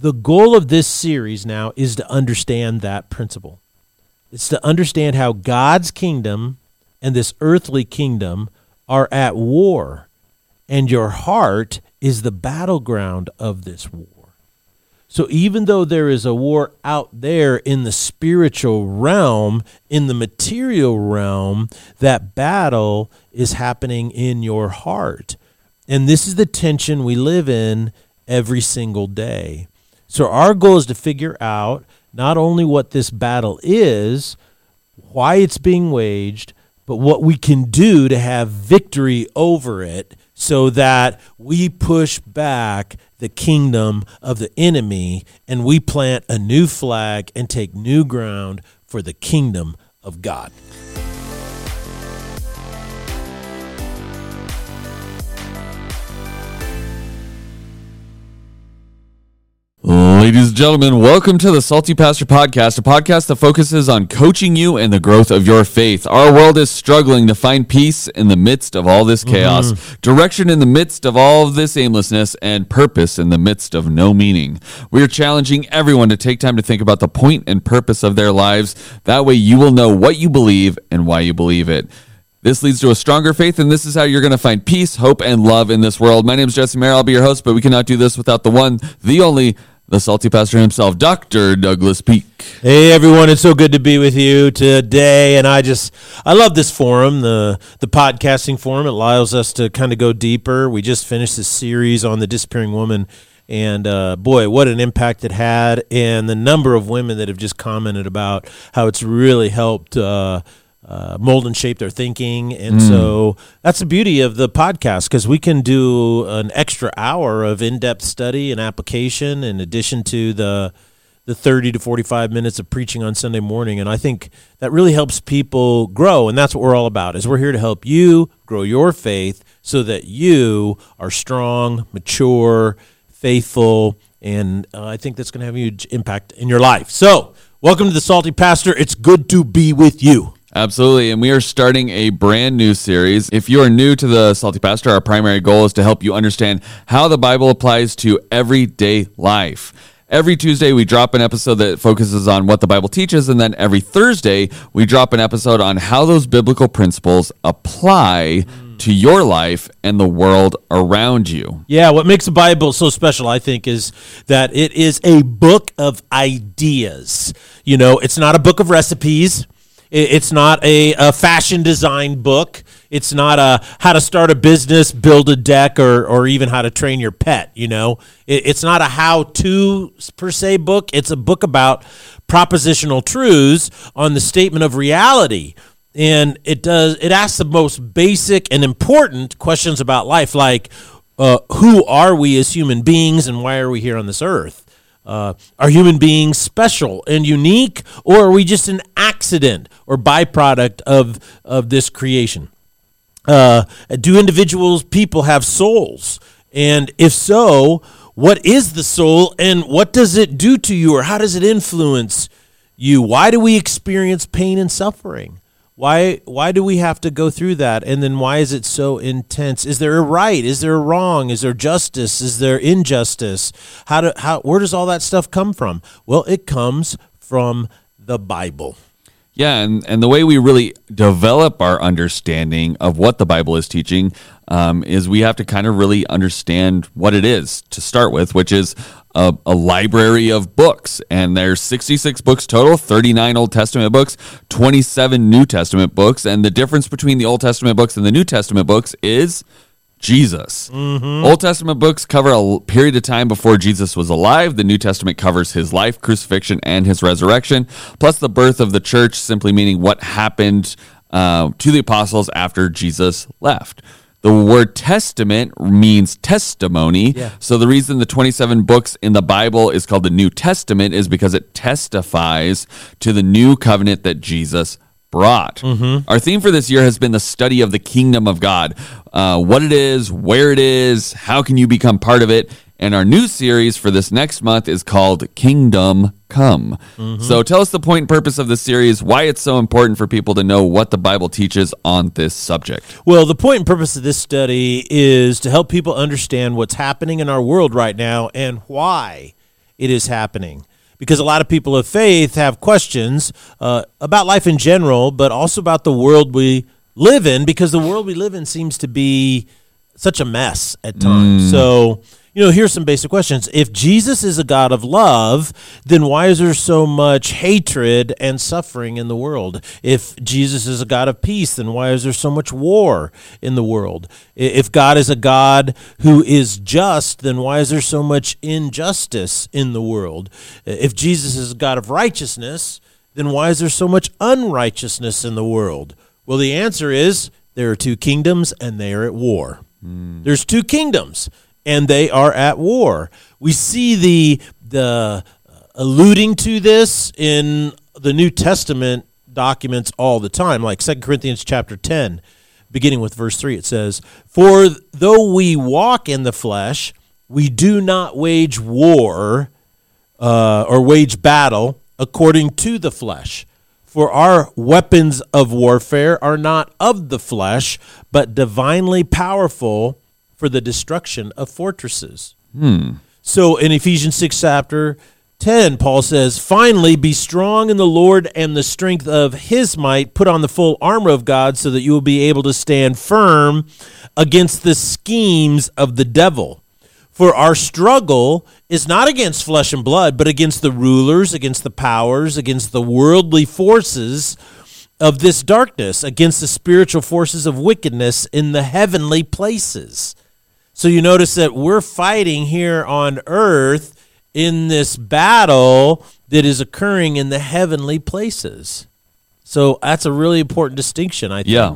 the goal of this series now is to understand that principle. It's to understand how God's kingdom and this earthly kingdom are at war, and your heart is the battleground of this war. So even though there is a war out there in the spiritual realm, in the material realm, that battle is happening in your heart. And this is the tension we live in every single day. So our goal is to figure out not only what this battle is, why it's being waged, but what we can do to have victory over it so that we push back the kingdom of the enemy and we plant a new flag and take new ground for the kingdom of God. Ladies and gentlemen, welcome to the Salty Pastor Podcast, a podcast that focuses on coaching you and the growth of your faith. Our world is struggling to find peace in the midst of all this chaos, mm-hmm. direction in the midst of all of this aimlessness, and purpose in the midst of no meaning. We are challenging everyone to take time to think about the point and purpose of their lives. That way, you will know what you believe and why you believe it. This leads to a stronger faith, and this is how you're going to find peace, hope, and love in this world. My name is Jesse Mayer. I'll be your host, but we cannot do this without the one, the only, the salty pastor himself, Dr. Douglas Peak. Hey everyone, it's so good to be with you today. And I just I love this forum, the the podcasting forum. It allows us to kind of go deeper. We just finished this series on the disappearing woman. And uh, boy, what an impact it had, and the number of women that have just commented about how it's really helped uh, uh, mold and shape their thinking. And mm. so that's the beauty of the podcast because we can do an extra hour of in depth study and application in addition to the the 30 to 45 minutes of preaching on Sunday morning and I think that really helps people grow and that's what we're all about is we're here to help you grow your faith so that you are strong, mature, faithful and uh, I think that's going to have a huge impact in your life. So, welcome to the Salty Pastor. It's good to be with you. Absolutely. And we are starting a brand new series. If you are new to the Salty Pastor, our primary goal is to help you understand how the Bible applies to everyday life. Every Tuesday, we drop an episode that focuses on what the Bible teaches. And then every Thursday, we drop an episode on how those biblical principles apply to your life and the world around you. Yeah, what makes the Bible so special, I think, is that it is a book of ideas. You know, it's not a book of recipes. It's not a, a, fashion design book. It's not a how to start a business, build a deck, or or even how to train your pet. You know, it's not a how to per se book. It's a book about propositional truths on the statement of reality, and it does it asks the most basic and important questions about life, like uh, who are we as human beings, and why are we here on this earth? Uh, are human beings special and unique, or are we just an accident or byproduct of, of this creation? Uh, do individuals, people have souls? And if so, what is the soul and what does it do to you or how does it influence you? Why do we experience pain and suffering? Why why do we have to go through that? And then why is it so intense? Is there a right? Is there a wrong? Is there justice? Is there injustice? How do how where does all that stuff come from? Well, it comes from the Bible. Yeah, and, and the way we really develop our understanding of what the Bible is teaching um, is we have to kind of really understand what it is to start with, which is a, a, library of books. And there's 66 books total, 39 Old Testament books, 27 New Testament books. And the difference between the Old Testament books and the New Testament books is Jesus. Mm-hmm. Old Testament books cover a period of time before Jesus was alive. The New Testament covers his life, crucifixion, and his resurrection, plus the birth of the church, simply meaning what happened uh, to the apostles after Jesus left. The word testament means testimony. Yeah. So the reason the 27 books in the Bible is called the New Testament is because it testifies to the new covenant that Jesus brought. Mm-hmm. Our theme for this year has been the study of the kingdom of God uh, what it is, where it is, how can you become part of it. And our new series for this next month is called Kingdom Come. Mm-hmm. So tell us the point and purpose of the series, why it's so important for people to know what the Bible teaches on this subject. Well, the point and purpose of this study is to help people understand what's happening in our world right now and why it is happening. Because a lot of people of faith have questions uh, about life in general, but also about the world we live in, because the world we live in seems to be such a mess at times. So, you know, here's some basic questions. If Jesus is a God of love, then why is there so much hatred and suffering in the world? If Jesus is a God of peace, then why is there so much war in the world? If God is a God who is just, then why is there so much injustice in the world? If Jesus is a God of righteousness, then why is there so much unrighteousness in the world? Well, the answer is there are two kingdoms and they are at war. Hmm. There's two kingdoms and they are at war. We see the the uh, alluding to this in the New Testament documents all the time, like 2 Corinthians chapter 10, beginning with verse 3. It says, For though we walk in the flesh, we do not wage war uh, or wage battle according to the flesh. For our weapons of warfare are not of the flesh, but divinely powerful for the destruction of fortresses. Hmm. So in Ephesians 6 chapter 10, Paul says, Finally, be strong in the Lord and the strength of his might. Put on the full armor of God so that you will be able to stand firm against the schemes of the devil. For our struggle is not against flesh and blood, but against the rulers, against the powers, against the worldly forces of this darkness, against the spiritual forces of wickedness in the heavenly places. So you notice that we're fighting here on earth in this battle that is occurring in the heavenly places. So that's a really important distinction, I think. Yeah.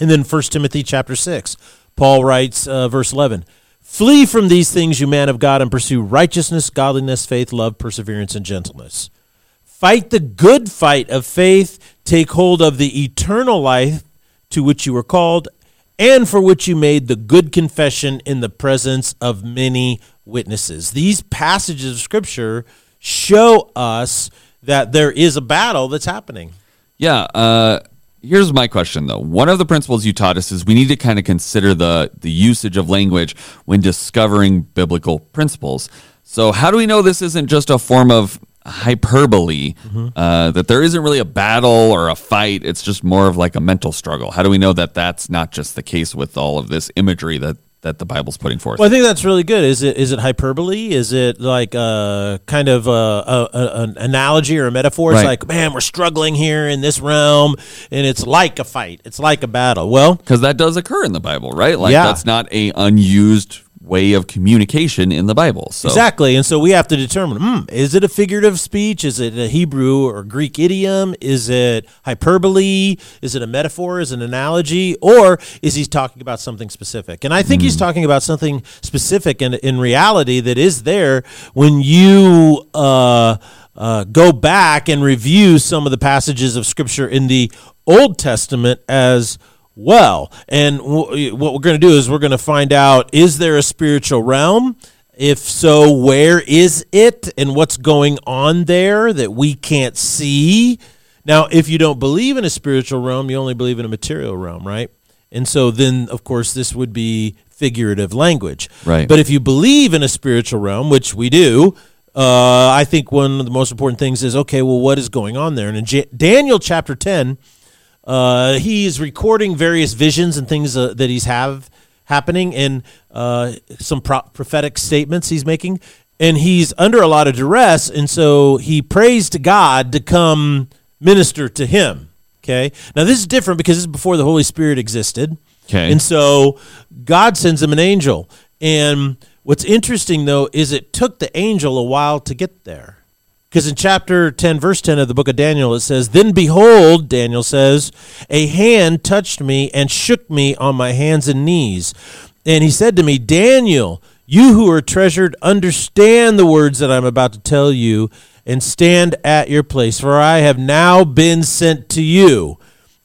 And then 1 Timothy chapter 6, Paul writes, uh, verse 11 Flee from these things, you man of God, and pursue righteousness, godliness, faith, love, perseverance, and gentleness. Fight the good fight of faith, take hold of the eternal life to which you were called, and for which you made the good confession in the presence of many witnesses. These passages of Scripture show us that there is a battle that's happening. Yeah. Uh, here's my question, though. One of the principles you taught us is we need to kind of consider the the usage of language when discovering biblical principles. So, how do we know this isn't just a form of hyperbole? Mm-hmm. Uh, that there isn't really a battle or a fight; it's just more of like a mental struggle. How do we know that that's not just the case with all of this imagery that that the Bible's putting forth? Well, I think that's really good. Is it is it hyperbole? Is it like a kind of a, a, a- an analogy or a metaphor? It's Right. like, man, we're struggling here in this realm, and it's like a fight. It's like a battle. Well, because that does occur in the Bible, right? Like Yeah. that's not a unused way of communication in the Bible. So Exactly. And so we have to determine hmm, is it a figurative speech? Is it a Hebrew or Greek idiom? Is it hyperbole? Is it a metaphor? Is it an analogy? Or is he talking about something specific? And I think he's talking about something specific and in reality that is there when you. Uh, uh, go back and review some of the passages of Scripture in the Old Testament as well. And w- what we're going to do is we're going to find out is there a spiritual realm? If so, where is it and what's going on there that we can't see? Now, if you don't believe in a spiritual realm, you only believe in a material realm, right? And so then, of course, this would be figurative language. Right. But if you believe in a spiritual realm, which we do, uh, I think one of the most important things is okay, well, what is going on there? And in J- Daniel chapter 10, uh, he's recording various visions and things uh, that he's have happening and uh, some pro- prophetic statements he's making. And he's under a lot of duress and so he prays to god to come minister to him okay? Now this is different because this is before the holy spirit existed. Okay. and so god sends him an angel. And what's interesting though is it took the angel a while to get there because in chapter 10, verse 10 of the book of Daniel, it says, Then behold, Daniel says, a hand touched me and shook me on my hands and knees. And he said to me, Daniel, you who are treasured, understand the words that I'm about to tell you and stand at your place, for I have now been sent to you.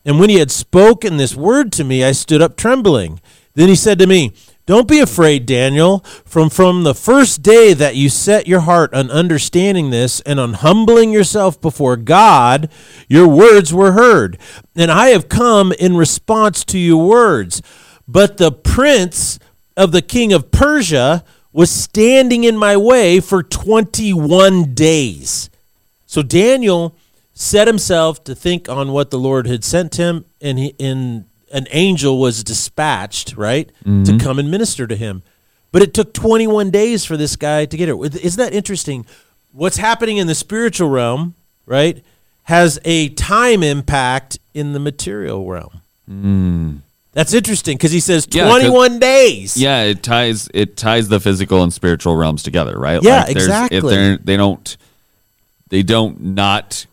And when he had spoken this word to me, I stood up trembling. Then he said to me, Don't be afraid, Daniel. From from the first day that you set your heart on understanding this and on humbling yourself before God, your words were heard. And I have come in response to your words. But the prince of the king of Persia was standing in my way for 21 days. So Daniel set himself to think on what the Lord had sent him, and he, and an angel was dispatched, right, to mm-hmm. come and minister to him. But it took 21 days for this guy to get it. Isn't that interesting? What's happening in the spiritual realm, right, has a time impact in the material realm. Mm. That's interesting because he says Yeah, 'cause- 21 days. Yeah, it ties it ties the physical and spiritual realms together, right? Yeah, there's- exactly. If they're they don't they don't not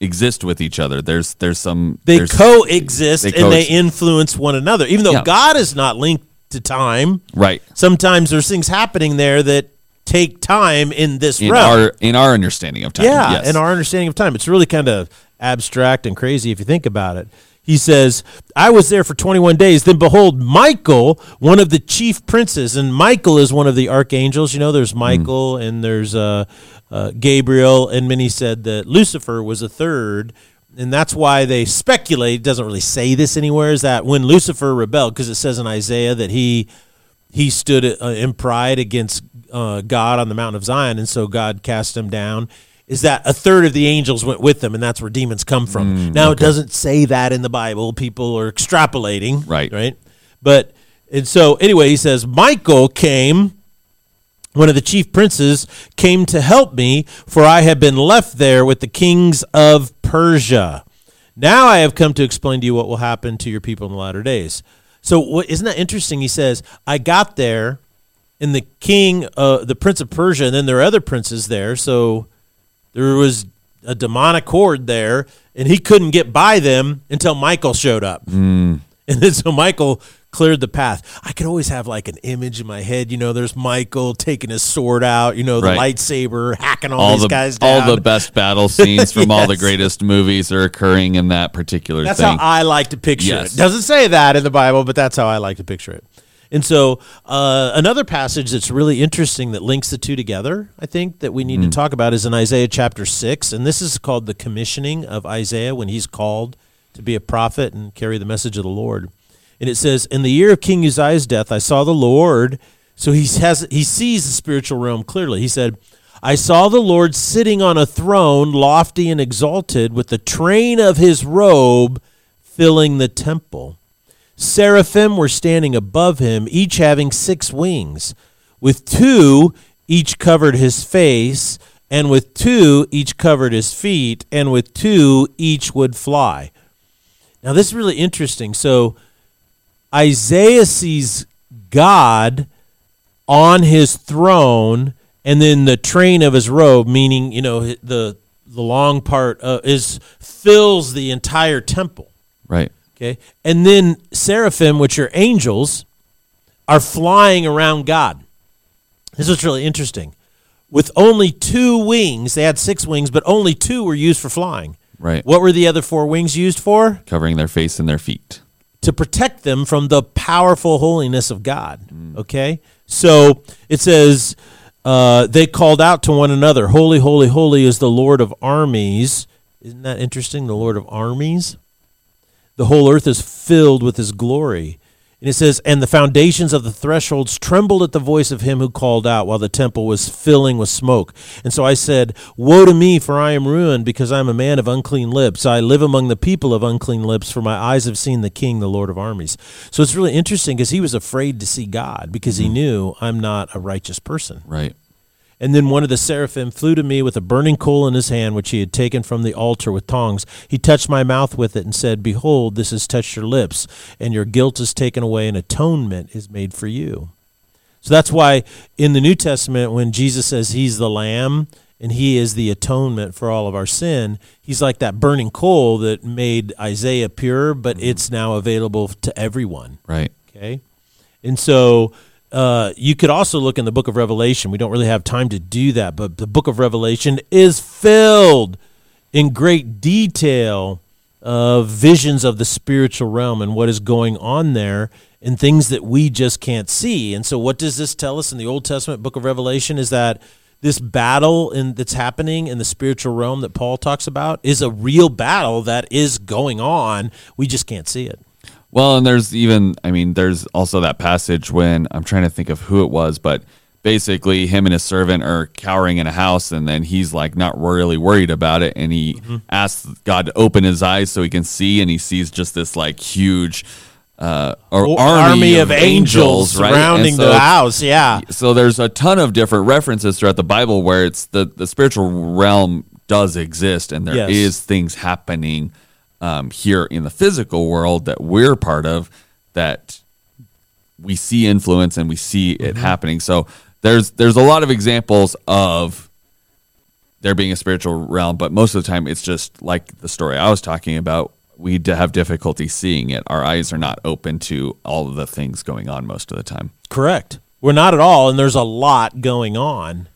exist with each other. There's there's some They there's- coexist they and they influence one another. Even though Yeah. God is not linked to time, right sometimes there's things happening there that take time in this in realm. our in our understanding of time. yeah, yes. in our understanding of time. It's really kind of abstract and crazy if you think about it. He says, I was there for 21 days. Then behold, Michael, one of the chief princes, and Michael is one of the archangels. You know, there's Michael and there's uh, uh, Gabriel, and many said that Lucifer was a third. And that's why they speculate, it doesn't really say this anywhere, is that when Lucifer rebelled, because it says in Isaiah that he he stood uh, in pride against uh, God on the mountain of Zion, and so God cast him down. Is that a third of the angels went with them, and that's where demons come from? now it doesn't say that in the Bible. People are extrapolating, Right. Right. But and so anyway, he says Michael came. One of the chief princes came to help me, for I had been left there with the kings of Persia. Now I have come to explain to you what will happen to your people in the latter days. So, what, isn't that interesting? He says, I got there, and the king, uh, the prince of Persia, and then there are other princes there. So, there was a demonic horde there, and he couldn't get by them until Michael showed up. Hmm. And then so Michael cleared the path. I could always have like an image in my head. You know, there's Michael taking his sword out. You know, the Right. lightsaber hacking all, all these the guys down. all the best battle scenes from all the greatest movies are occurring in that particular That's thing. how I like to picture Yes. it. Doesn't say that in the Bible, but that's how I like to picture it. And so, uh, another passage that's really interesting that links the two together, I think, that we need to talk about is in Isaiah chapter 6. And this is called the commissioning of Isaiah when he's called to be a prophet and carry the message of the Lord. And it says, In the year of King Uzziah's death, I saw the Lord. So he, has, he sees the spiritual realm clearly. He said, I saw the Lord sitting on a throne, lofty and exalted, with the train of his robe filling the temple. Seraphim were standing above him, each having six wings. With two, each covered his face, and with two, each covered his feet, and with two, each would fly. Now, this is really interesting. So, Isaiah sees God on his throne, and then the train of his robe, meaning, you know, the, the long part, uh, is fills the entire temple. right. Okay. And then seraphim, which are angels, are flying around God. This is really interesting. With only two wings, they had six wings, but only two were used for flying. Right. What were the other four wings used for? Covering their face and their feet. to protect them from the powerful holiness of God. Okay? So it says, uh, they called out to one another, Holy, holy, holy is the Lord of armies. Isn't that interesting? The Lord of armies? The whole earth is filled with his glory. And it says, And the foundations of the thresholds trembled at the voice of him who called out while the temple was filling with smoke. And so I said, Woe to me, for I am ruined, because I am a man of unclean lips. I live among the people of unclean lips, for my eyes have seen the King, the Lord of armies. So it's really interesting because he was afraid to see God because he mm-hmm. knew I'm not a righteous person. Right. And then one of the seraphim flew to me with a burning coal in his hand, which he had taken from the altar with tongs. He touched my mouth with it and said, Behold, this has touched your lips, and your guilt is taken away, and atonement is made for you. So that's why in the New Testament, when Jesus says he's the Lamb and he is the atonement for all of our sin, he's like that burning coal that made Isaiah pure, but mm-hmm. it's now available to everyone. Right. Okay. And so uh, you could also look in the book of Revelation. We don't really have time to do that, but the book of Revelation is filled in great detail of visions of the spiritual realm and what is going on there and things that we just can't see. And so, what does this tell us in the Old Testament book of Revelation is that this battle in, that's happening in the spiritual realm that Paul talks about is a real battle that is going on. We just can't see it. Well, and there's even, I mean, there's also that passage when I'm trying to think of who it was, but basically him and his servant are cowering in a house and then he's like not really worried about it and he Mm-hmm. asks god to open his eyes so he can see and he sees just this like huge uh or O- army, of, angels, right? And surrounding so- the house. Yeah. so there's a ton of different references throughout the bible where it's the the spiritual realm does exist and there is Yes. things happening um, here in the physical world that we're part of that we see influence and we see it Mm-hmm. happening. So there's there's a lot of examples of there being a spiritual realm, but most of the time it's just like the story I was talking about. We have difficulty seeing it. Our eyes are not open to all of the things going on most of the time. Correct. We're not at all, and there's a lot going on.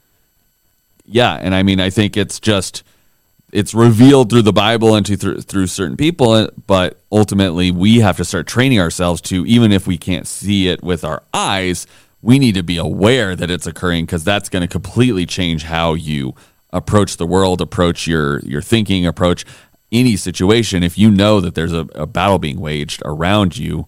Yeah, and I mean I think it's just it's revealed through the Bible and to through, through certain people, but ultimately we have to start training ourselves to even if we can't see it with our eyes, we need to be aware that it's occurring because that's going to completely change how you approach the world, approach your your thinking, approach any situation. If you know that there's a, a battle being waged around you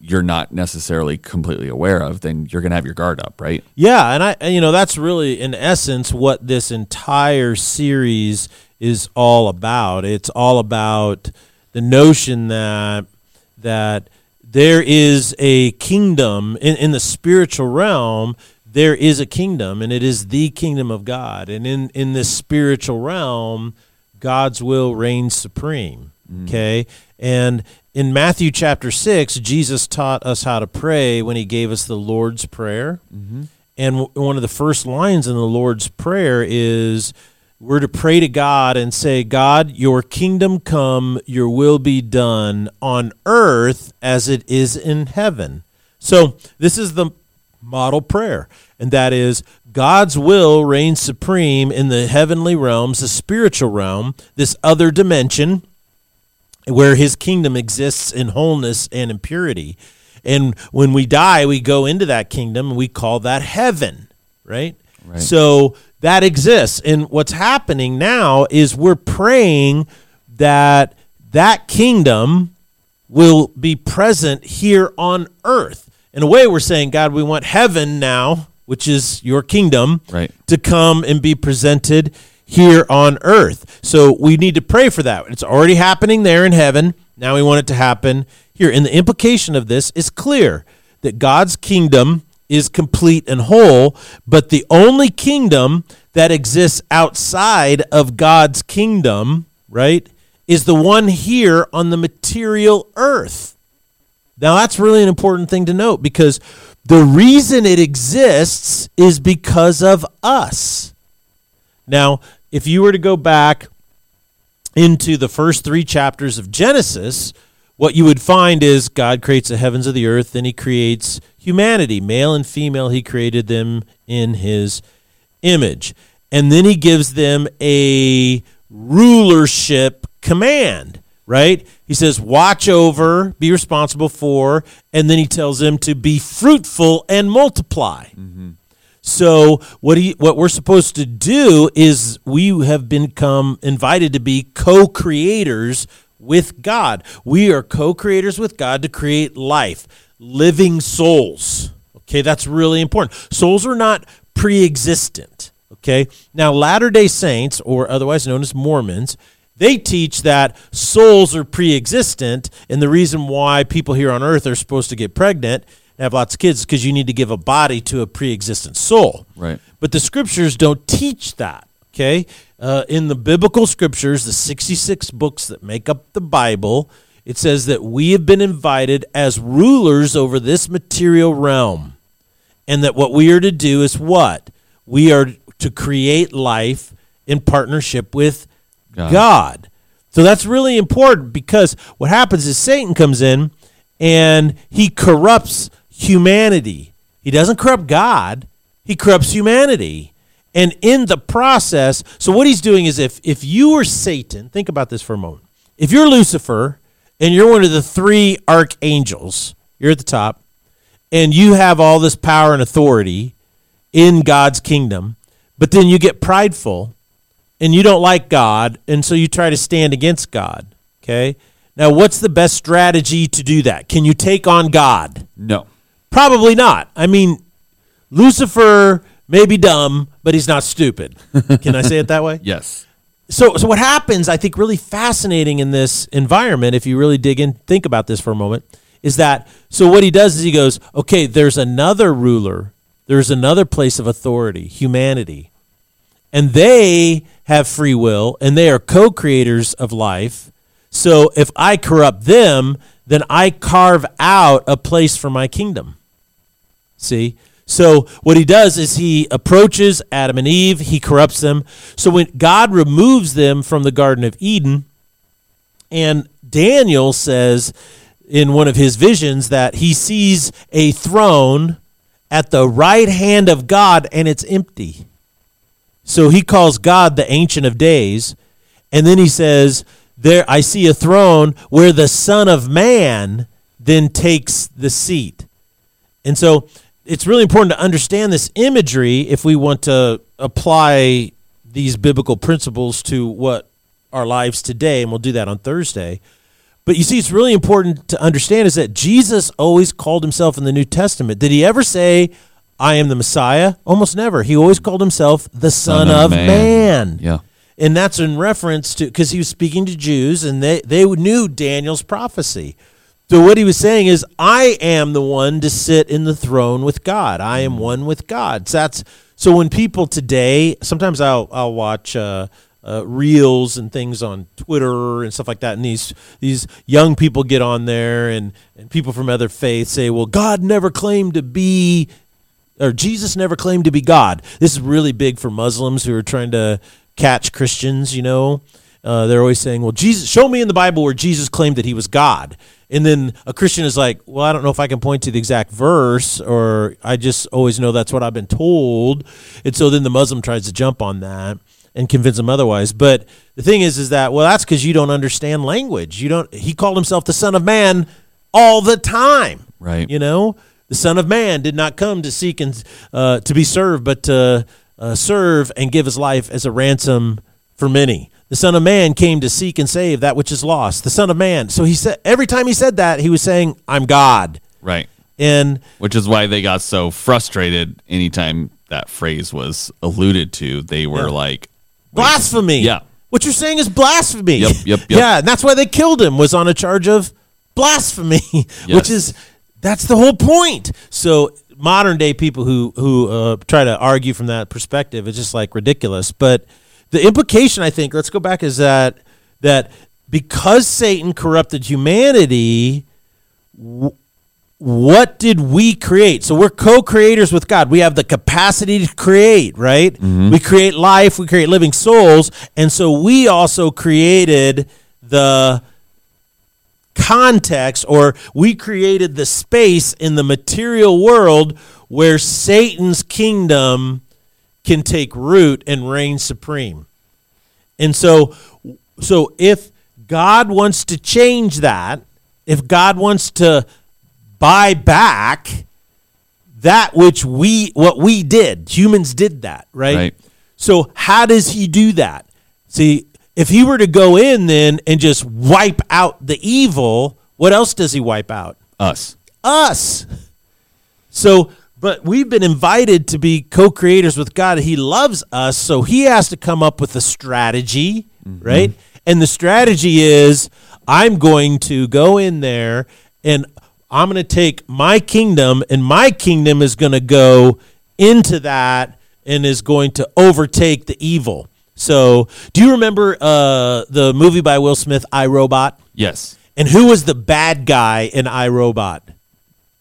you're not necessarily completely aware of, then you're going to have your guard up, right? Yeah, and I and, you know that's really in essence what this entire series is all about. It's all about the notion that that there is a kingdom in, in the spiritual realm. There is a kingdom, and it is the kingdom of God. And in in this spiritual realm, God's will reigns supreme. Mm. Okay, and in Matthew chapter six, Jesus taught us how to pray when He gave us the Lord's prayer. Mm-hmm. And w- one of the first lines in the Lord's Prayer is we're to pray to God and say, God, your kingdom come, your will be done on earth as it is in heaven. So this is the model prayer, and that is God's will reigns supreme in the heavenly realms, the spiritual realm, this other dimension where his kingdom exists in wholeness and in purity. And when we die, we go into that kingdom and we call that heaven, right? Right. So that exists. And what's happening now is we're praying that that kingdom will be present here on earth. In a way, we're saying, God, we want heaven now, which is your kingdom, Right. to come and be presented here on earth. So we need to pray for that. It's already happening there in heaven. Now we want it to happen here. And the implication of this is clear that God's kingdom is complete and whole, but the only kingdom that exists outside of God's kingdom, right, is the one here on the material earth. Now, that's really an important thing to note because the reason it exists is because of us. Now, if you were to go back into the first three chapters of Genesis, what you would find is God creates the heavens of the earth, then he creates humanity, male and female, he created them in his image. And then he gives them a rulership command, right? He says, watch over, be responsible for, and then he tells them to be fruitful and multiply. Mm-hmm. So what he, what we're supposed to do is we have become invited to be co-creators with God. We are co-creators with God to create life, living souls. Okay, that's really important. Souls are not pre-existent. Okay? Now Latter-day Saints or otherwise known as Mormons, they teach that souls are pre-existent and the reason why people here on earth are supposed to get pregnant and have lots of kids because you need to give a body to a pre-existent soul. Right. But the scriptures don't teach that. Okay, uh, in the biblical scriptures, the sixty-six books that make up the Bible, it says that we have been invited as rulers over this material realm, and that what we are to do is what we are to create life in partnership with God. God. So that's really important because what happens is Satan comes in and he corrupts humanity. He doesn't corrupt God, he corrupts humanity. And in the process, so what he's doing is if if you are Satan, think about this for a moment. If you're Lucifer and you're one of the three archangels, you're at the top, and you have all this power and authority in God's kingdom, but then you get prideful and you don't like God, and so you try to stand against God. Okay? Now, what's the best strategy to do that? Can you take on God? No. Probably not. I mean, Lucifer may be dumb, but he's not stupid. Can I say it that way? Yes. So, so what happens? I think really fascinating in this environment, if you really dig in, think about this for a moment, is that so what he does is he goes, okay, there's another ruler, there's another place of authority, humanity, and they have free will and they are co-creators of life. So if I corrupt them, then I carve out a place for my kingdom. See? So what he does is he approaches Adam and Eve, he corrupts them. So when God removes them from the Garden of Eden, and Daniel says in one of his visions that he sees a throne at the right hand of God and it's empty. So he calls God the Ancient of Days. And then he says, There I see a throne where the Son of Man then takes the seat. And so it's really important to understand this imagery if we want to apply these biblical principles to what our lives today, and we'll do that on Thursday. But you see, it's really important to understand is that Jesus always called himself in the New Testament. Did he ever say, I am the Messiah? Almost never. He always called himself the Son, Son of of, Man. Man. Yeah. And that's in reference to, because he was speaking to Jews and they, they knew Daniel's prophecy. So what he was saying is, I am the one to sit in the throne with God. I am one with God. So that's so when people today, sometimes I'll I'll watch uh, uh, reels and things on Twitter and stuff like that, and these these young people get on there, and and people from other faiths say, well, God never claimed to be or Jesus never claimed to be God. This is really big for Muslims who are trying to catch Christians, you know. Uh, they're always saying, well, Jesus, show me in the Bible where Jesus claimed that he was God. And then a Christian is like, well, I don't know if I can point to the exact verse, or I just always know that's what I've been told. And so then the Muslim tries to jump on that and convince them otherwise. But the thing is, is that, well, that's because you don't understand language. You don't, he called himself the Son of Man all the time. Right. You know, the Son of Man did not come to seek and uh, to be served, but to uh, serve and give his life as a ransom for many. The Son of Man came to seek and save that which is lost. The Son of Man. So he said every time he said that, he was saying, "I'm God." Right. And Which is why they got so frustrated anytime that phrase was alluded to. They were Yeah. like, blasphemy. Yeah. What you're saying is blasphemy. Yep, yep, yep. Yeah, and that's why they killed him was on a charge of blasphemy, Yes. which is that's the whole point. So modern day people who who uh, try to argue from that perspective is just like ridiculous. But the implication, I think, let's go back, is that that because Satan corrupted humanity, what did we create? So we're co-creators with God. We have the capacity to create, right? Mm-hmm. We create life, we create living souls, and so we also created the context or we created the space in the material world where Satan's kingdom can take root and reign supreme. And so so if God wants to change that, if God wants to buy back that which we what we did, humans did that, right? Right. So how does he do that? See, if he were to go in then and just wipe out the evil, what else does he wipe out? us. us. So, but we've been invited to be co creators with God. He loves us. So he has to come up with a strategy, right? And the strategy is I'm going to go in there and I'm going to take my kingdom, and my kingdom is going to go into that and is going to overtake the evil. So, do you remember uh, the movie by Will Smith, I Robot? Yes. And who was the bad guy in I Robot?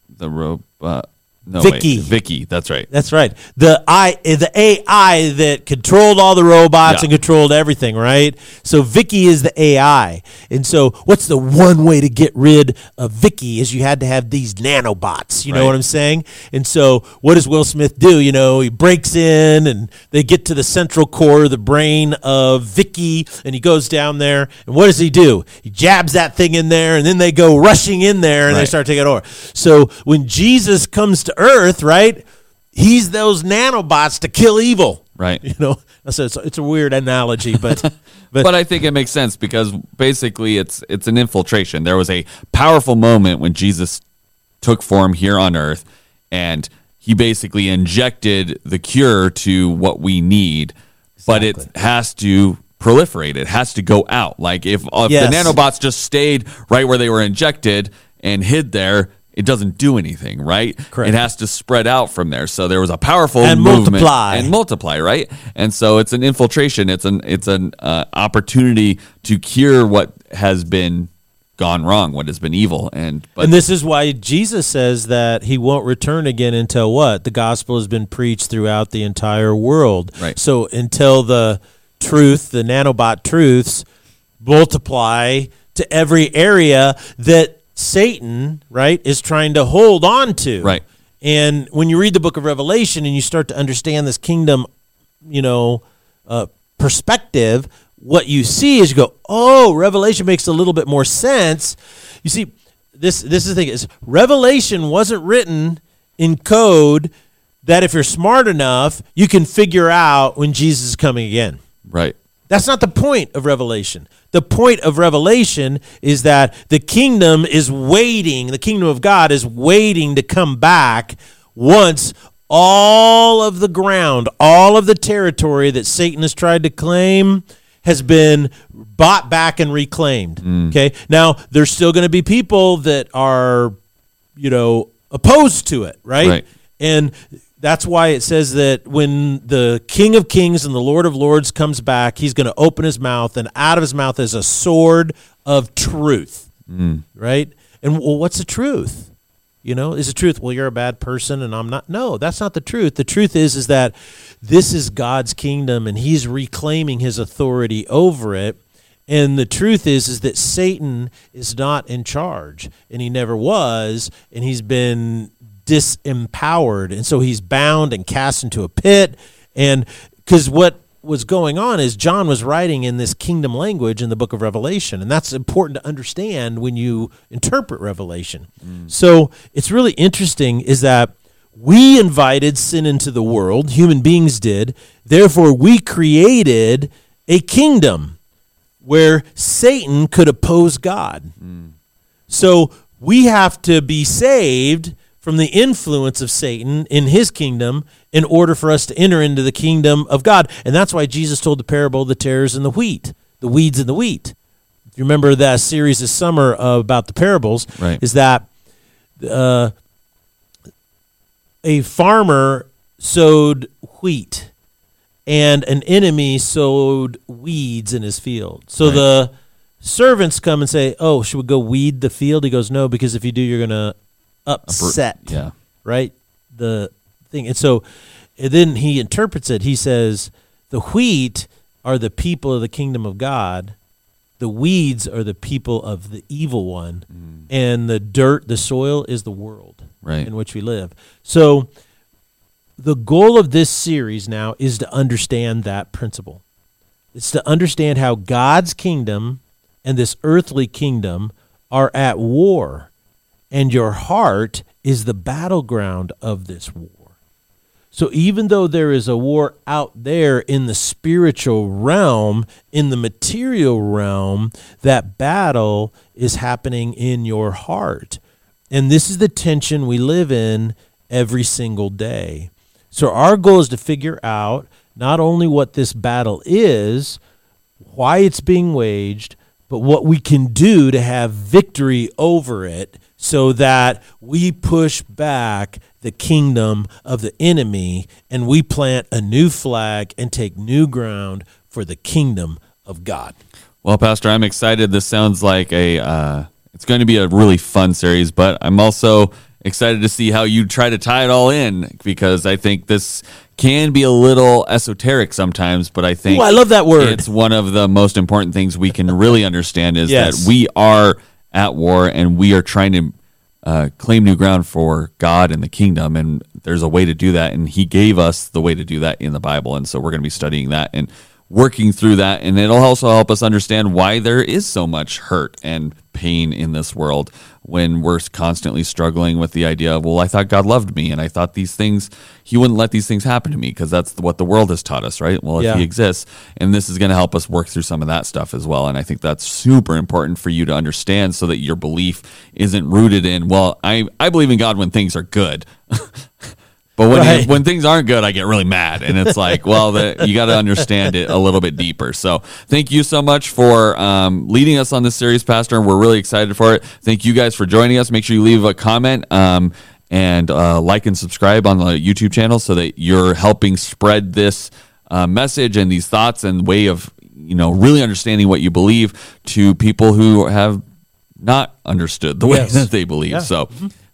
The robot. No, VIKI. Wait. VIKI. That's right. That's right. The I the AI that controlled all the robots Yeah. and controlled everything, right? So VIKI is the AI. And so what's the one way to get rid of VIKI is you had to have these nanobots. You know what I'm saying? And so what does Will Smith do? You know, he breaks in and they get to the central core the brain of VIKI and he goes down there and what does he do? He jabs that thing in there and then they go rushing in there and they start taking over. So when Jesus comes to earth, right? He's those nanobots to kill evil. Right. You know, that's a, it's, a, it's a weird analogy, but but, But I think it makes sense because basically it's it's an infiltration. There was a powerful moment when Jesus took form here on earth and he basically injected the cure to what we need, but it has to proliferate. It has to go out. Like if, if Yes. the nanobots just stayed right where they were injected and hid there, it doesn't do anything, right? Correct. It has to spread out from there. So there was a powerful And multiply. and multiply, right? And so it's an infiltration. It's an it's an uh, opportunity to cure what has been gone wrong, what has been evil, and but and this is why Jesus says that he won't return again until what? The gospel has been preached throughout the entire world. Right. So until the truth, the nanobot truths, multiply to every area that Satan, right, is trying to hold on to. Right. And when you read the book of Revelation and you start to understand this kingdom, you know, uh, perspective, what you see is you go, oh, Revelation makes a little bit more sense. You see, this this is the thing is Revelation wasn't written in code that if you're smart enough, you can figure out when Jesus is coming again. right, That's not the point of Revelation. The point of Revelation is that the kingdom is waiting, the kingdom of God is waiting to come back once all of the ground, all of the territory that Satan has tried to claim has been bought back and reclaimed. Mm. Okay? Now, there's still going to be people that are, you know, opposed to it, right? Right. And that's why it says that when the King of Kings and the Lord of Lords comes back, he's going to open his mouth, and out of his mouth is a sword of truth. Mm. Right? And well, what's the truth? You know, is the truth? Well, you're a bad person, and I'm not. No, that's not the truth. The truth is, is that this is God's kingdom, and He's reclaiming His authority over it. And the truth is, is that Satan is not in charge, and he never was, and he's been disempowered, and so he's bound and cast into a pit. And because what was going on is John was writing in this kingdom language in the book of Revelation, and that's important to understand when you interpret Revelation. Mm. So it's really interesting is that we invited sin into the world, human beings did. Therefore, we created a kingdom where Satan could oppose God. Mm. So we have to be saved from the influence of Satan in his kingdom in order for us to enter into the kingdom of God. And that's why Jesus told the parable of the tares and the wheat, the weeds and the wheat. If you remember that series this summer about the parables, Right. is that uh, a farmer sowed wheat and an enemy sowed weeds in his field. So Right. the servants come and say, "Oh, should we go weed the field?" He goes, "No, because if you do, you're going to upset." yeah, right? The thing. And so and then he interprets it. He says, the wheat are the people of the kingdom of God, the weeds are the people of the evil one, mm. and the dirt, the soil is the world Right. in which we live. So the goal of this series now is to understand that principle. It's to understand how God's kingdom and this earthly kingdom are at war, and your heart is the battleground of this war. So even though there is a war out there in the spiritual realm, in the material realm, that battle is happening in your heart. And this is the tension we live in every single day. So our goal is to figure out not only what this battle is, why it's being waged, but what we can do to have victory over it so that we push back the kingdom of the enemy and we plant a new flag and take new ground for the kingdom of God. Well, Pastor, I'm excited. This sounds like a uh, it's going to be a really fun series, but I'm also excited to see how you try to tie it all in because I think this can be a little esoteric sometimes, but I think Ooh, I love that word. It's one of the most important things we can really understand is Yes. that we are at war and we are trying to uh, claim new ground for God and the kingdom, and there's a way to do that, and He gave us the way to do that in the Bible, and so we're going to be studying that and working through that, and it'll also help us understand why there is so much hurt and pain in this world when we're constantly struggling with the idea of, well, I thought God loved me, and I thought these things He wouldn't let these things happen to me because that's what the world has taught us, right? Well, if Yeah. He exists, and this is going to help us work through some of that stuff as well. And I think that's super important for you to understand so that your belief isn't rooted in, well, I, I believe in God when things are good. But when Right. when things aren't good, I get really mad, and it's like, well, the, you got to understand it a little bit deeper. So, thank you so much for um, leading us on this series, Pastor, and we're really excited for it. Thank you guys for joining us. Make sure you leave a comment um, and uh, like and subscribe on the YouTube channel so that you're helping spread this uh, message and these thoughts and way of you know really understanding what you believe to people who have not understood the way Yes. that they believe. Yeah. So.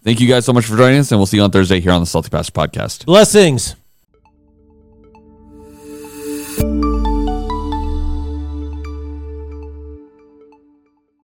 Thank you guys so much for joining us, and we'll see you on Thursday here on the Salty Pastor Podcast. Blessings.